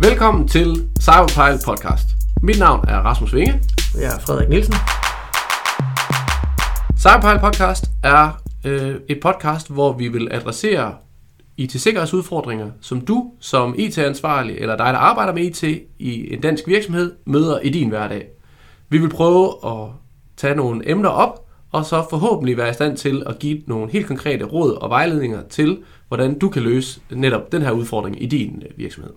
Velkommen til Cyberpile Podcast. Mit navn er Rasmus Vinge. Jeg er Frederik Nielsen. Cyberpile Podcast er øh, et podcast, hvor vi vil adressere IT-sikkerhedsudfordringer, som du som IT-ansvarlig eller dig, der arbejder med IT i en dansk virksomhed, møder i din hverdag. Vi vil prøve at tage nogle emner op, og så forhåbentlig være i stand til at give nogle helt konkrete råd og vejledninger til, hvordan du kan løse netop den her udfordring i din øh, virksomhed.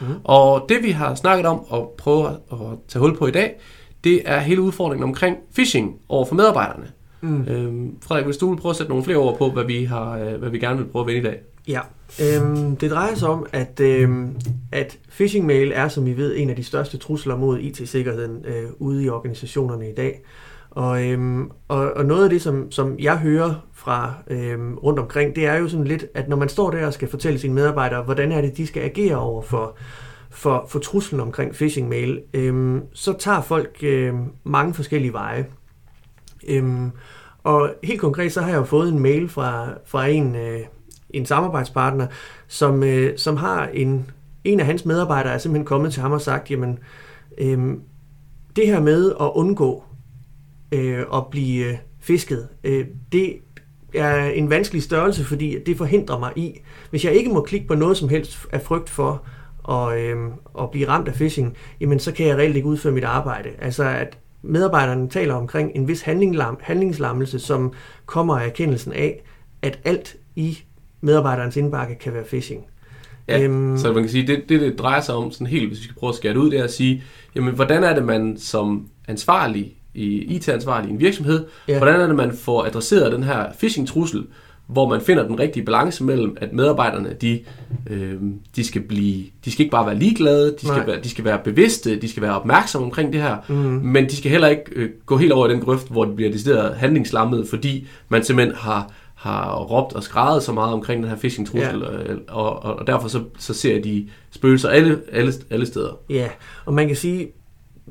Mm. Og det vi har snakket om og prøve at tage hul på i dag, det er hele udfordringen omkring phishing over for medarbejderne. Mm. Øhm, Frederik, hvis du vil prøve at sætte nogle flere ord på, hvad vi, har, øh, hvad vi gerne vil prøve at vende i dag. Ja, øhm, det drejer sig om, at, øhm, at phishing-mail er, som vi ved, en af de største trusler mod IT-sikkerheden øh, ude i organisationerne i dag. Og, øhm, og, og noget af det, som, som jeg hører fra øhm, rundt omkring, det er jo sådan lidt, at når man står der og skal fortælle sine medarbejdere, hvordan er det, de skal agere over for, for, for truslen omkring phishing-mail, øhm, så tager folk øhm, mange forskellige veje. Øhm, og helt konkret, så har jeg jo fået en mail fra, fra en, øh, en samarbejdspartner, som, øh, som har en, en af hans medarbejdere er simpelthen kommet til ham og sagt, jamen, øhm, det her med at undgå øh, at blive øh, fisket, øh, det er en vanskelig størrelse, fordi det forhindrer mig i, hvis jeg ikke må klikke på noget som helst af frygt for at, øh, at blive ramt af phishing, jamen så kan jeg reelt ikke udføre mit arbejde. Altså at medarbejderne taler omkring en vis handlingslammelse, som kommer af erkendelsen af, at alt i medarbejderens indbakke kan være phishing. Ja, øhm, så man kan sige, det, det, det drejer sig om sådan helt, hvis vi skal prøve at skære det ud, det er at sige, jamen hvordan er det, man som ansvarlig, i IT-ansvarlig i en virksomhed, ja. hvordan er det, man får adresseret den her phishing-trussel, hvor man finder den rigtige balance mellem, at medarbejderne, de, øh, de, skal blive, de skal ikke bare være ligeglade, de skal være, de skal være bevidste, de skal være opmærksomme omkring det her, mm. men de skal heller ikke øh, gå helt over i den grøft, hvor de bliver decideret handlingslammet, fordi man simpelthen har har råbt og skrevet så meget omkring den her phishing-trussel, ja. og, og, og derfor så, så ser de spøgelser alle, alle, alle steder. Ja, og man kan sige,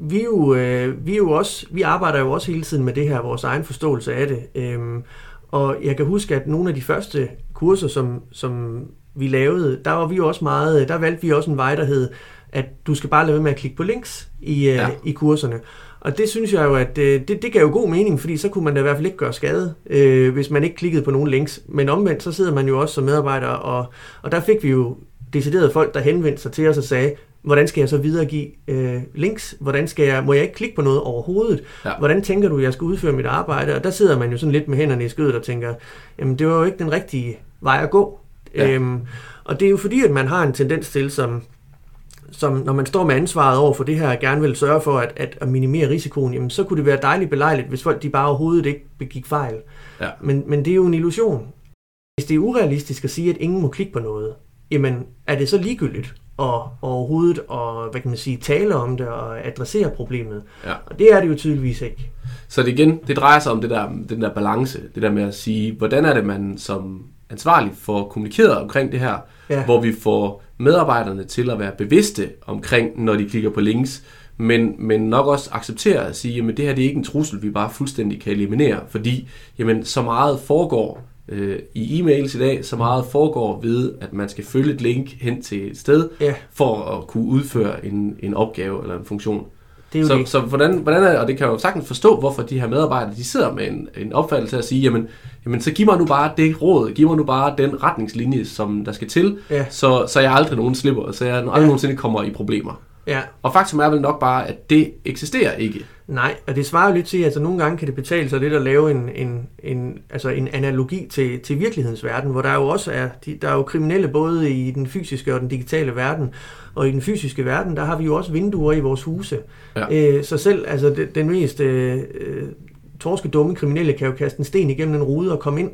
vi er jo, øh, vi er jo også, vi arbejder jo også hele tiden med det her, vores egen forståelse af det. Øhm, og jeg kan huske, at nogle af de første kurser, som, som vi lavede, der var vi jo også meget, der valgte vi også en vej, der hed, at du skal bare lade være med at klikke på links i, øh, ja. i kurserne. Og det synes jeg jo, at øh, det, det gav jo god mening, fordi så kunne man da i hvert fald ikke gøre skade, øh, hvis man ikke klikkede på nogen links. Men omvendt, så sidder man jo også som medarbejder, og, og der fik vi jo deciderede folk, der henvendte sig til os og sagde, hvordan skal jeg så videregive øh, links? Hvordan skal jeg, må jeg ikke klikke på noget overhovedet? Ja. Hvordan tænker du, jeg skal udføre mit arbejde? Og der sidder man jo sådan lidt med hænderne i skødet og tænker, jamen det var jo ikke den rigtige vej at gå. Ja. Øhm, og det er jo fordi, at man har en tendens til, som, som når man står med ansvaret over for det her, gerne vil sørge for at, at, at minimere risikoen, jamen så kunne det være dejligt belejligt, hvis folk de bare overhovedet ikke begik fejl. Ja. Men, men det er jo en illusion. Hvis det er urealistisk at sige, at ingen må klikke på noget, jamen er det så ligegyldigt og overhovedet og, hvad kan man sige, tale om det og adressere problemet? Ja. Og det er det jo tydeligvis ikke. Så det igen, det drejer sig om det der, den der balance, det der med at sige, hvordan er det, man som ansvarlig får kommunikeret omkring det her, ja. hvor vi får medarbejderne til at være bevidste omkring, når de klikker på links, men, men nok også acceptere at sige, at det her det er ikke en trussel, vi bare fuldstændig kan eliminere, fordi jamen, så meget foregår øh, i e-mails i dag, så meget foregår ved, at man skal følge et link hen til et sted, ja. for at kunne udføre en, en opgave eller en funktion. Det er jo så, det. så hvordan, hvordan er, og det kan jeg jo sagtens forstå, hvorfor de her medarbejdere, de sidder med en, en opfattelse at sige, jamen, jamen så giv mig nu bare det råd, giv mig nu bare den retningslinje, som der skal til, ja. så, så jeg aldrig nogen slipper, så jeg aldrig ja. nogensinde kommer i problemer. Ja. Og faktum er vel nok bare, at det eksisterer ikke. Nej, og det svarer jo lidt til, at altså, nogle gange kan det betale sig lidt at lave en, en, en, altså en analogi til, til virkelighedens verden, hvor der jo også er, de, der er jo kriminelle både i den fysiske og den digitale verden, og i den fysiske verden, der har vi jo også vinduer i vores huse. Ja. Æ, så selv altså, den, den mest øh, øh torske dumme kriminelle kan jo kaste en sten igennem en rude og komme ind.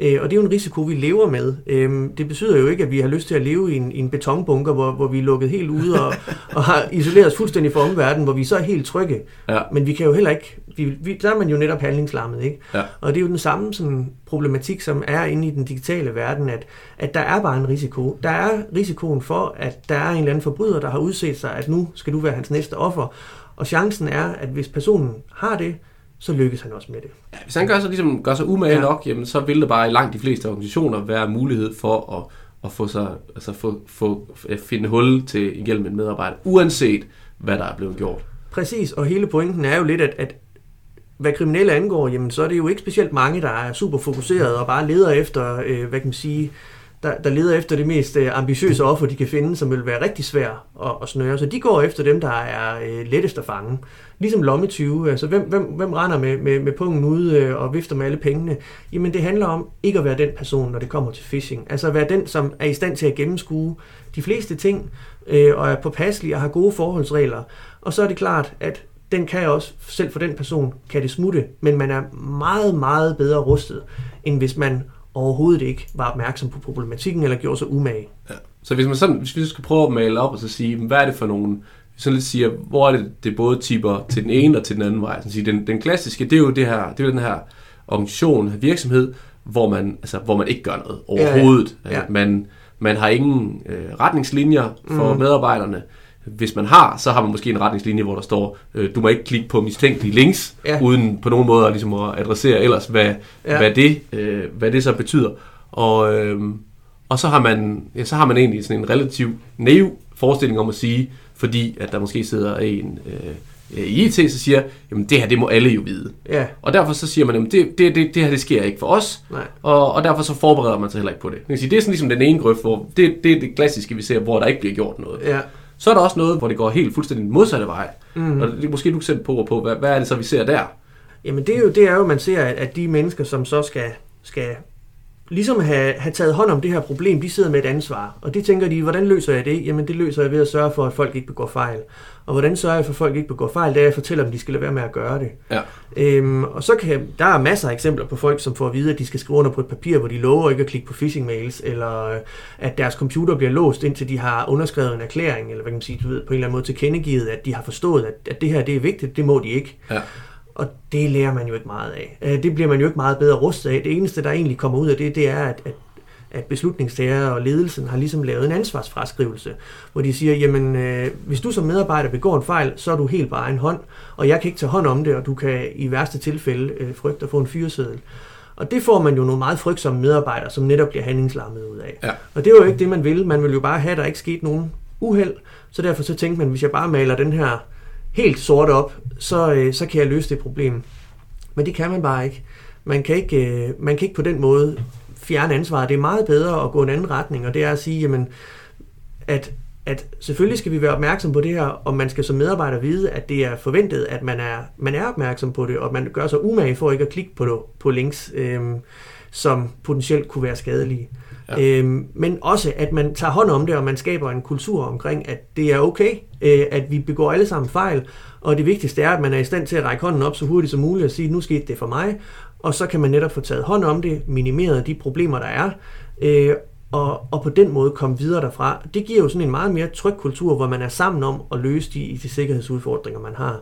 Øh, og det er jo en risiko, vi lever med. Øh, det betyder jo ikke, at vi har lyst til at leve i en, i en betonbunker, hvor, hvor vi er lukket helt ude og, og har isoleret os fuldstændig fra omverdenen, hvor vi så er helt trygge. Ja. Men vi kan jo heller ikke, vi, vi, der er man jo netop handlingslammet. Ikke? Ja. Og det er jo den samme sådan, problematik, som er inde i den digitale verden, at, at der er bare en risiko. Der er risikoen for, at der er en eller anden forbryder, der har udset sig, at nu skal du være hans næste offer. Og chancen er, at hvis personen har det, så lykkes han også med det. Ja, hvis han gør sig, ligesom, gør sig umage ja. nok, jamen, så vil der bare i langt de fleste organisationer være mulighed for at, at få sig, altså få, få, at finde hul til igennem en medarbejder, uanset hvad der er blevet gjort. Præcis, og hele pointen er jo lidt, at, at hvad kriminelle angår, jamen, så er det jo ikke specielt mange, der er super fokuseret og bare leder efter, øh, hvad kan man sige, der, der leder efter det mest øh, ambitiøse offer, de kan finde, som vil være rigtig svært at, at snøre. Så de går efter dem, der er øh, lettest at fange. Ligesom lommetyve. Altså, øh, hvem, hvem, hvem render med, med, med pungen ude øh, og vifter med alle pengene? Jamen, det handler om ikke at være den person, når det kommer til phishing. Altså at være den, som er i stand til at gennemskue de fleste ting, øh, og er påpasselig og har gode forholdsregler. Og så er det klart, at den kan også, selv for den person, kan det smutte, men man er meget, meget bedre rustet, end hvis man overhovedet ikke var opmærksom på problematikken eller gjorde sig umage. Ja. Så hvis man sådan, hvis vi skal prøve at male op og så sige, hvad er det for nogle, så lidt siger, hvor er det, det både tipper til den ene og til den anden vej. Så sige, den, den klassiske, det er jo det her, det er den her organisation, virksomhed, hvor man, altså, hvor man ikke gør noget overhovedet. Ja. Ja. Man, man har ingen øh, retningslinjer for mm. medarbejderne. Hvis man har, så har man måske en retningslinje, hvor der står, øh, du må ikke klikke på mistænkelige links, ja. uden på nogen måde ligesom at adressere ellers, hvad, ja. hvad, det, øh, hvad det så betyder. Og, øh, og så, har man, ja, så har man egentlig sådan en relativt naiv forestilling om at sige, fordi at der måske sidder en øh, i IT, så siger, jamen det her, det må alle jo vide. Ja. Og derfor så siger man, jamen det, det, det, det her, det sker ikke for os, Nej. Og, og derfor så forbereder man sig heller ikke på det. Det er sådan ligesom den ene grøft, hvor det, det er det klassiske, vi ser, hvor der ikke bliver gjort noget. Ja. Så er der også noget, hvor det går helt fuldstændig modsatte vej. Mm. Og det er måske du kan sætte på, på hvad, hvad er det så, vi ser der? Jamen det er jo, det er jo man ser, at de mennesker, som så skal, skal ligesom have, have taget hånd om det her problem, de sidder med et ansvar. Og det tænker de, hvordan løser jeg det? Jamen det løser jeg ved at sørge for, at folk ikke begår fejl. Og hvordan sørger jeg for, at folk ikke begår fejl? Det er, at jeg fortæller dem, at de skal lade være med at gøre det. Ja. Øhm, og så kan, der er masser af eksempler på folk, som får at vide, at de skal skrive under på et papir, hvor de lover ikke at klikke på phishing mails, eller øh, at deres computer bliver låst, indtil de har underskrevet en erklæring, eller hvad kan man sige, du ved, på en eller anden måde tilkendegivet, at de har forstået, at, at det her det er vigtigt, det må de ikke. Ja. Og det lærer man jo ikke meget af. Øh, det bliver man jo ikke meget bedre rustet af. Det eneste, der egentlig kommer ud af det, det er, at, at at beslutningstager og ledelsen har ligesom lavet en ansvarsfraskrivelse, hvor de siger, jamen øh, hvis du som medarbejder begår en fejl, så er du helt på egen hånd, og jeg kan ikke tage hånd om det, og du kan i værste tilfælde øh, frygte at få en fyreseddel. Og det får man jo nogle meget frygtsomme medarbejdere, som netop bliver handlingslammet ud af. Ja. Og det er jo ikke det, man vil. Man vil jo bare have, at der ikke sket nogen uheld. Så derfor så tænkte man, hvis jeg bare maler den her helt sort op, så, øh, så kan jeg løse det problem. Men det kan man bare ikke. Man kan ikke, øh, man kan ikke på den måde fjerne ansvaret. Det er meget bedre at gå en anden retning, og det er at sige, jamen, at, at selvfølgelig skal vi være opmærksom på det her, og man skal som medarbejder vide, at det er forventet, at man er, man er opmærksom på det, og man gør sig umage for ikke at klikke på, på links, øh, som potentielt kunne være skadelige. Ja. Øhm, men også, at man tager hånd om det, og man skaber en kultur omkring, at det er okay, øh, at vi begår alle sammen fejl, og det vigtigste er, at man er i stand til at række hånden op så hurtigt som muligt og sige, nu skete det for mig, og så kan man netop få taget hånd om det, minimeret de problemer, der er, øh, og, og på den måde komme videre derfra. Det giver jo sådan en meget mere tryg kultur, hvor man er sammen om at løse de, de sikkerhedsudfordringer, man har.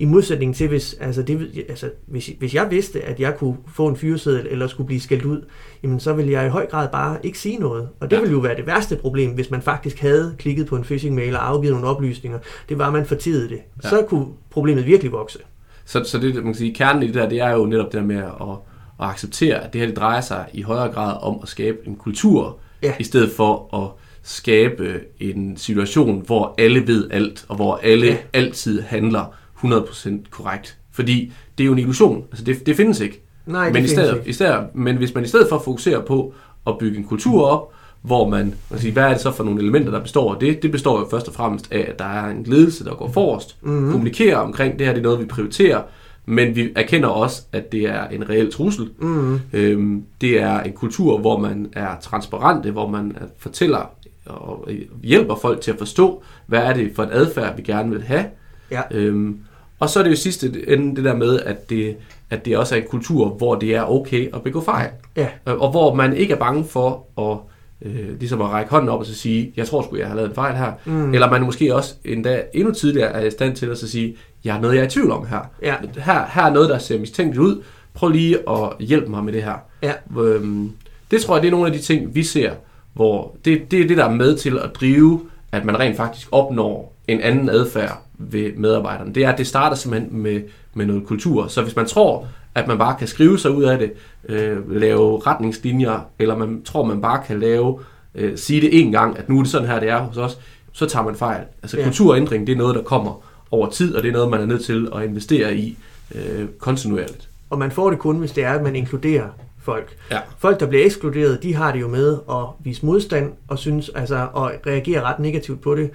I modsætning til, hvis, altså det, altså, hvis, hvis jeg vidste, at jeg kunne få en fyreseddel eller skulle blive skældt ud, jamen så ville jeg i høj grad bare ikke sige noget. Og det ja. ville jo være det værste problem, hvis man faktisk havde klikket på en phishing-mail og afgivet nogle oplysninger. Det var, at man fortidede det. Ja. Så kunne problemet virkelig vokse. Så, så det, man kan sige, kernen i det der, det er jo netop det der med at, at acceptere, at det her det drejer sig i højere grad om at skabe en kultur, ja. i stedet for at skabe en situation, hvor alle ved alt, og hvor alle ja. altid handler 100% korrekt. Fordi det er jo en illusion. Altså det, det findes ikke. Nej, det men i stedet, ikke. I stedet, men hvis man i stedet for fokuserer på at bygge en kultur op, hvor man, siger, hvad er det så for nogle elementer, der består af det? Det består jo først og fremmest af, at der er en ledelse, der går forrest, mm-hmm. kommunikerer omkring det her, det er noget, vi prioriterer, men vi erkender også, at det er en reel trussel. Mm. Øhm, det er en kultur, hvor man er transparente, hvor man fortæller og hjælper folk til at forstå, hvad er det for et adfærd, vi gerne vil have. Ja. Øhm, og så er det jo sidste ende det der med, at det, at det også er en kultur, hvor det er okay at begå fejl. Ja. Og hvor man ikke er bange for at øh, ligesom at række hånden op og så sige, jeg tror sgu, jeg har lavet en fejl her. Mm. Eller man måske også endda endnu tidligere er i stand til at så sige, jeg har noget, jeg er i tvivl om her. Ja. her. Her er noget, der ser mistænkeligt ud. Prøv lige at hjælpe mig med det her. Ja. Øhm, det tror jeg, det er nogle af de ting, vi ser, hvor det, det er det, der er med til at drive, at man rent faktisk opnår en anden adfærd ved medarbejderne. Det er, at det starter simpelthen med, med noget kultur. Så hvis man tror, at man bare kan skrive sig ud af det, øh, lave retningslinjer, eller man tror, man bare kan lave, øh, sige det en gang, at nu er det sådan her, det er hos os, så tager man fejl. Altså ja. kulturændring, det er noget, der kommer over tid, og det er noget, man er nødt til at investere i øh, kontinuerligt. Og man får det kun, hvis det er, at man inkluderer folk. Ja. Folk, der bliver ekskluderet, de har det jo med at vise modstand og synes, altså, og reagere ret negativt på det.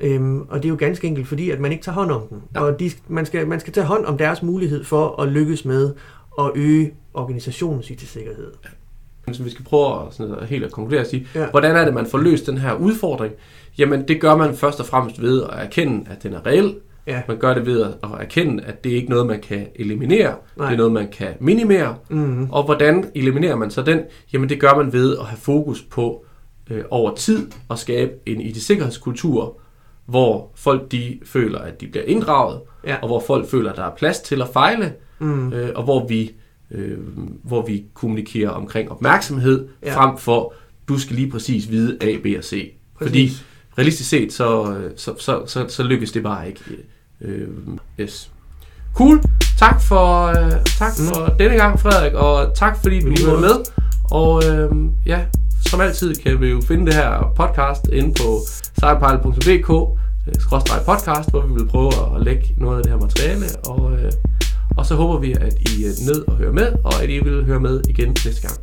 Øhm, og det er jo ganske enkelt fordi, at man ikke tager hånd om dem. Ja. Og de, man, skal, man skal tage hånd om deres mulighed for at lykkes med at øge organisationens IT-sikkerhed. Ja. Så vi skal prøve at, sådan at helt at konkludere og sige, ja. hvordan er det, man får løst den her udfordring? Jamen, det gør man først og fremmest ved at erkende, at den er reel. Ja. Man gør det ved at erkende, at det er ikke noget, man kan eliminere. Nej. Det er noget, man kan minimere. Mm-hmm. Og hvordan eliminerer man så den? Jamen, det gør man ved at have fokus på øh, over tid at skabe en IT-sikkerhedskultur, hvor folk de føler, at de bliver inddraget, ja. og hvor folk føler, at der er plads til at fejle, mm. øh, og hvor vi, øh, hvor vi kommunikerer omkring opmærksomhed, ja. frem for, du skal lige præcis vide A, B og C. Præcis. Fordi realistisk set, så, så, så, så, så lykkes det bare ikke. Øh, yes. Cool. Tak for, øh, tak mm. for denne gang, Frederik, og tak fordi du var med. Og øh, ja, som altid kan vi jo finde det her podcast inde på sejrpejl.dk-podcast, øh, hvor vi vil prøve at lægge noget af det her materiale, og, øh, og så håber vi, at I øh, er ned og hører med, og at I vil høre med igen næste gang.